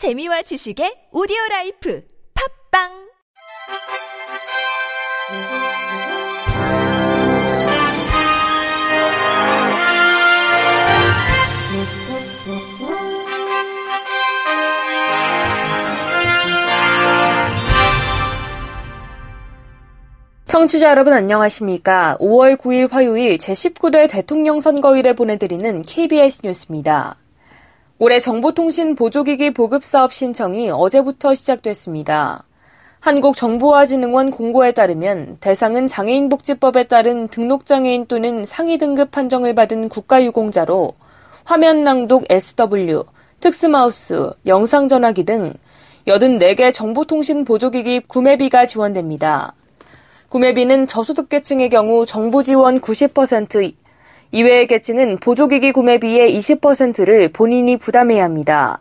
재미와 지식의 오디오 라이프 팟빵 청취자 여러분 안녕하십니까? 5월 9일 화요일 제19대 대통령 선거일에 보내드리는 KBS 뉴스입니다. 올해 정보통신 보조기기 보급 사업 신청이 어제부터 시작됐습니다. 한국정보화진흥원 공고에 따르면 대상은 장애인복지법에 따른 등록장애인 또는 상위 등급 판정을 받은 국가유공자로 화면 낭독 SW, 특스마우스, 영상전화기 등 84개 정보통신 보조기기 구매비가 지원됩니다. 구매비는 저소득계층의 경우 정보 지원 90%, 이외의 계층은 보조기기 구매비의 20%를 본인이 부담해야 합니다.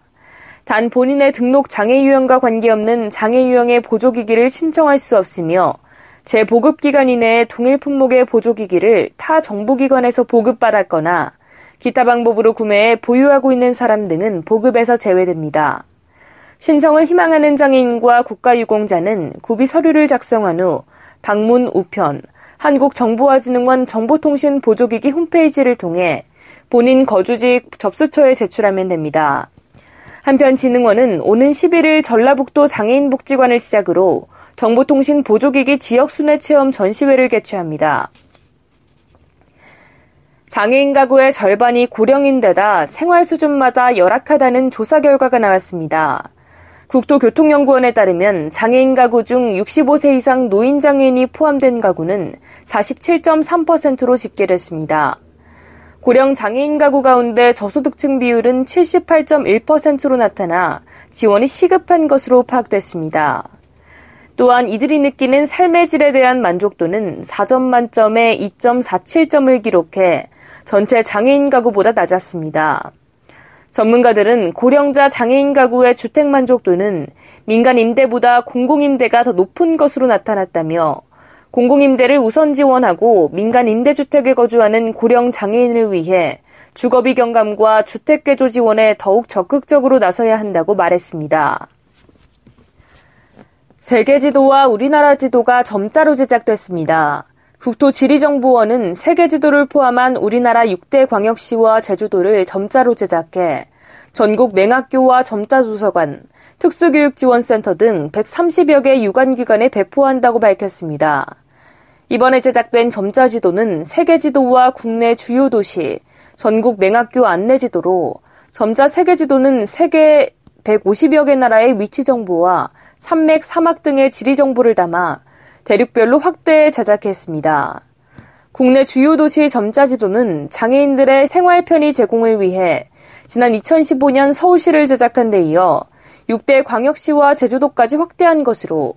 단 본인의 등록 장애 유형과 관계없는 장애 유형의 보조기기를 신청할 수 없으며 재보급 기간 이내에 동일 품목의 보조기기를 타 정부기관에서 보급받았거나 기타 방법으로 구매해 보유하고 있는 사람 등은 보급에서 제외됩니다. 신청을 희망하는 장애인과 국가유공자는 구비 서류를 작성한 후 방문 우편, 한국정보화진흥원 정보통신 보조기기 홈페이지를 통해 본인 거주지 접수처에 제출하면 됩니다. 한편 진흥원은 오는 11일 전라북도 장애인복지관을 시작으로 정보통신 보조기기 지역순회체험 전시회를 개최합니다. 장애인 가구의 절반이 고령인데다 생활 수준마다 열악하다는 조사 결과가 나왔습니다. 국토교통연구원에 따르면 장애인 가구 중 65세 이상 노인 장애인이 포함된 가구는 47.3%로 집계됐습니다. 고령 장애인 가구 가운데 저소득층 비율은 78.1%로 나타나 지원이 시급한 것으로 파악됐습니다. 또한 이들이 느끼는 삶의 질에 대한 만족도는 4점 만점에 2.47점을 기록해 전체 장애인 가구보다 낮았습니다. 전문가들은 고령자 장애인 가구의 주택 만족도는 민간 임대보다 공공 임대가 더 높은 것으로 나타났다며 공공 임대를 우선 지원하고 민간 임대 주택에 거주하는 고령 장애인을 위해 주거비 경감과 주택 개조 지원에 더욱 적극적으로 나서야 한다고 말했습니다. 세계 지도와 우리나라 지도가 점자로 제작됐습니다. 국토지리정보원은 세계 지도를 포함한 우리나라 6대 광역시와 제주도를 점자로 제작해 전국 맹학교와 점자도서관, 특수교육지원센터 등 130여 개 유관기관에 배포한다고 밝혔습니다. 이번에 제작된 점자 지도는 세계 지도와 국내 주요 도시, 전국 맹학교 안내 지도로 점자 세계 지도는 세계 150여 개 나라의 위치 정보와 산맥, 사막 등의 지리 정보를 담아 대륙별로 확대 제작했습니다. 국내 주요 도시 점자지도는 장애인들의 생활 편의 제공을 위해 지난 2015년 서울시를 제작한 데 이어 6대 광역시와 제주도까지 확대한 것으로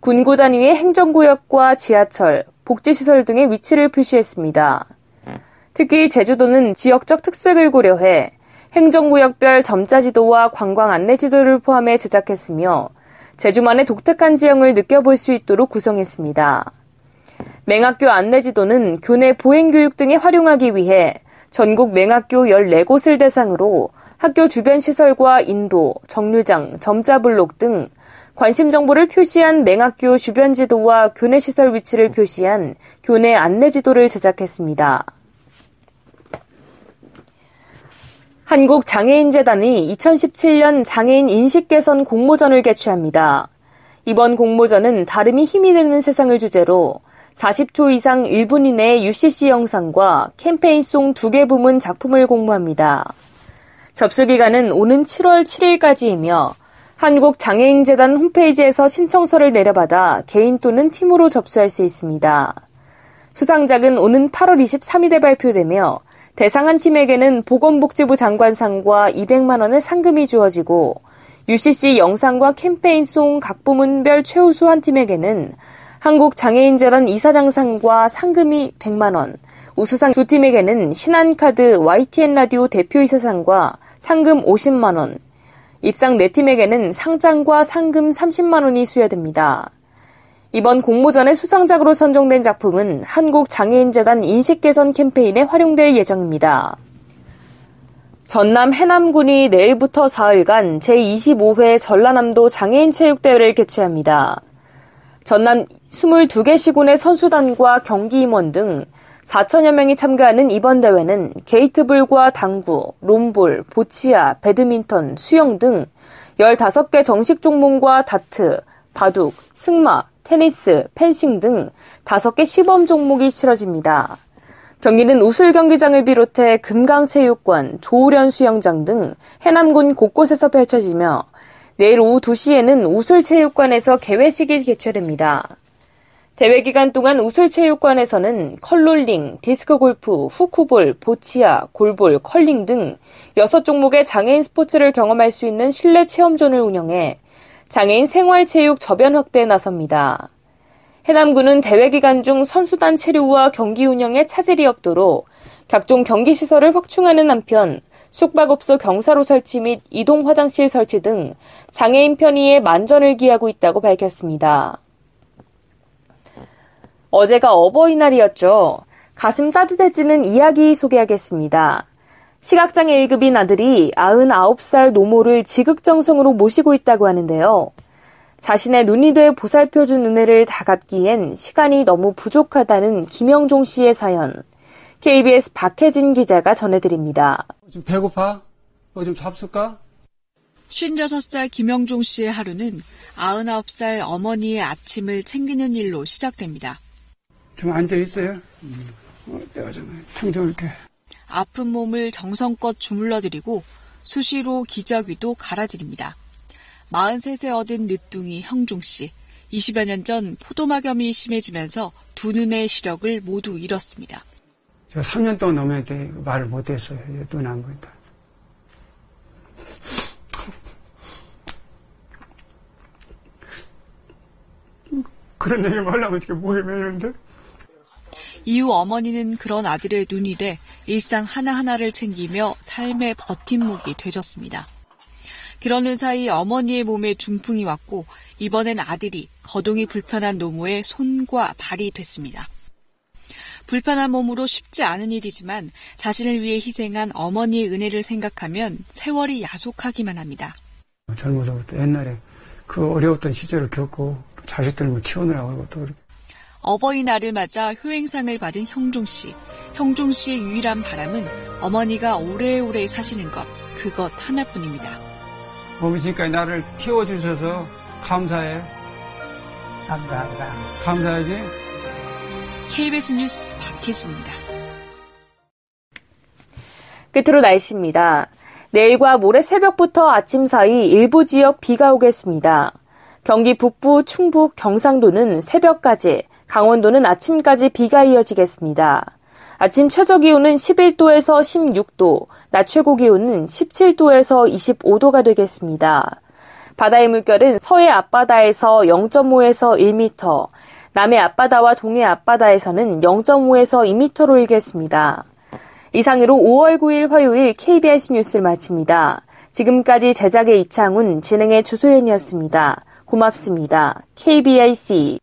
군구 단위의 행정구역과 지하철, 복지시설 등의 위치를 표시했습니다. 특히 제주도는 지역적 특색을 고려해 행정구역별 점자지도와 관광 안내지도를 포함해 제작했으며 제주만의 독특한 지형을 느껴볼 수 있도록 구성했습니다. 맹학교 안내지도는 교내 보행교육 등에 활용하기 위해 전국 맹학교 14곳을 대상으로 학교 주변 시설과 인도, 정류장, 점자블록 등 관심 정보를 표시한 맹학교 주변 지도와 교내 시설 위치를 표시한 교내 안내 지도를 제작했습니다. 한국장애인재단이 2017년 장애인 인식 개선 공모전을 개최합니다. 이번 공모전은 다름이 힘이 되는 세상을 주제로 40초 이상 1분 이내의 UCC 영상과 캠페인송 2개 부문 작품을 공모합니다. 접수 기간은 오는 7월 7일까지이며 한국장애인재단 홈페이지에서 신청서를 내려받아 개인 또는 팀으로 접수할 수 있습니다. 수상작은 오는 8월 23일에 발표되며 대상한 팀에게는 보건복지부 장관상과 200만 원의 상금이 주어지고 UCC 영상과 캠페인송 각 부문별 최우수 한 팀에게는 한국장애인재단 이사장상과 상금이 100만 원, 우수상 두 팀에게는 신한카드 YTN 라디오 대표이사상과 상금 50만 원, 입상 네 팀에게는 상장과 상금 30만 원이 수여됩니다. 이번 공모전의 수상작으로 선정된 작품은 한국장애인재단 인식개선 캠페인에 활용될 예정입니다. 전남 해남군이 내일부터 사흘간 제25회 전라남도 장애인 체육대회를 개최합니다. 전남 22개 시군의 선수단과 경기 임원 등 4천여 명이 참가하는 이번 대회는 게이트볼과 당구, 롬볼, 보치아, 배드민턴, 수영 등 15개 정식 종목과 다트, 바둑, 승마, 테니스, 펜싱 등 5개 시범 종목이 치러집니다. 경기는 우술 경기장을 비롯해 금강체육관, 조우련 수영장 등 해남군 곳곳에서 펼쳐지며 내일 오후 2시에는 우술체육관에서 개회식이 개최됩니다. 대회 기간 동안 우술체육관에서는 컬롤링, 디스크 골프, 후쿠볼, 보치아, 골볼, 컬링 등 6종목의 장애인 스포츠를 경험할 수 있는 실내 체험존을 운영해 장애인 생활체육 저변 확대에 나섭니다. 해남군은 대회 기간 중 선수단 체류와 경기 운영에 차질이 없도록 각종 경기 시설을 확충하는 한편 숙박업소 경사로 설치 및 이동 화장실 설치 등 장애인 편의에 만전을 기하고 있다고 밝혔습니다. 어제가 어버이날이었죠. 가슴 따뜻해지는 이야기 소개하겠습니다. 시각장애 1급인 아들이 99살 노모를 지극정성으로 모시고 있다고 하는데요. 자신의 눈이 돼 보살펴준 은혜를 다 갚기엔 시간이 너무 부족하다는 김영종 씨의 사연. KBS 박혜진 기자가 전해드립니다. 좀 배고파? 뭐 좀 잡술까? 56살 김영종 씨의 하루는 99살 어머니의 아침을 챙기는 일로 시작됩니다. 좀 앉아있어요. 음. 어, 내가 좀 충전할게. 아픈 몸을 정성껏 주물러드리고 수시로 기저귀도 갈아드립니다. 43세 얻은 늦둥이 형종 씨. 20여 년 전 포도막염이 심해지면서 두 눈의 시력을 모두 잃었습니다. 제가 3년 동안 넘었게 말을 못했어요. 눈안 보인다. 그런 얘기 말하면 어떻게 뭐해 매는데? 이후 어머니는 그런 아들의 눈이 돼 일상 하나하나를 챙기며 삶의 버팀목이 되셨습니다. 그러는 사이 어머니의 몸에 중풍이 왔고 이번엔 아들이 거동이 불편한 노모의 손과 발이 됐습니다. 불편한 몸으로 쉽지 않은 일이지만 자신을 위해 희생한 어머니의 은혜를 생각하면 세월이 야속하기만 합니다. 젊어서부터 옛날에 그 어려웠던 시절을 겪고 자식들을 뭐 키우느라고 또 어버이날을 맞아 효행상을 받은 형종 씨. 형종 씨의 유일한 바람은 어머니가 오래오래 사시는 것, 그것 하나뿐입니다. 지금까지 나를 키워주셔서 감사해. 감사합니다. 감사하지? KBS 뉴스 박혜수입니다. 끝으로 날씨입니다. 내일과 모레 새벽부터 아침 사이 일부 지역 비가 오겠습니다. 경기 북부, 충북, 경상도는 새벽까지, 강원도는 아침까지 비가 이어지겠습니다. 아침 최저 기온은 11도에서 16도, 낮 최고 기온은 17도에서 25도가 되겠습니다. 바다의 물결은 서해 앞바다에서 0.5에서 1m, 남해 앞바다와 동해 앞바다에서는 0.5에서 2m로 일겠습니다. 이상으로 5월 9일 화요일 KBS 뉴스를 마칩니다. 지금까지 제작의 이창훈, 진행의 주소연이었습니다. 고맙습니다. KBIC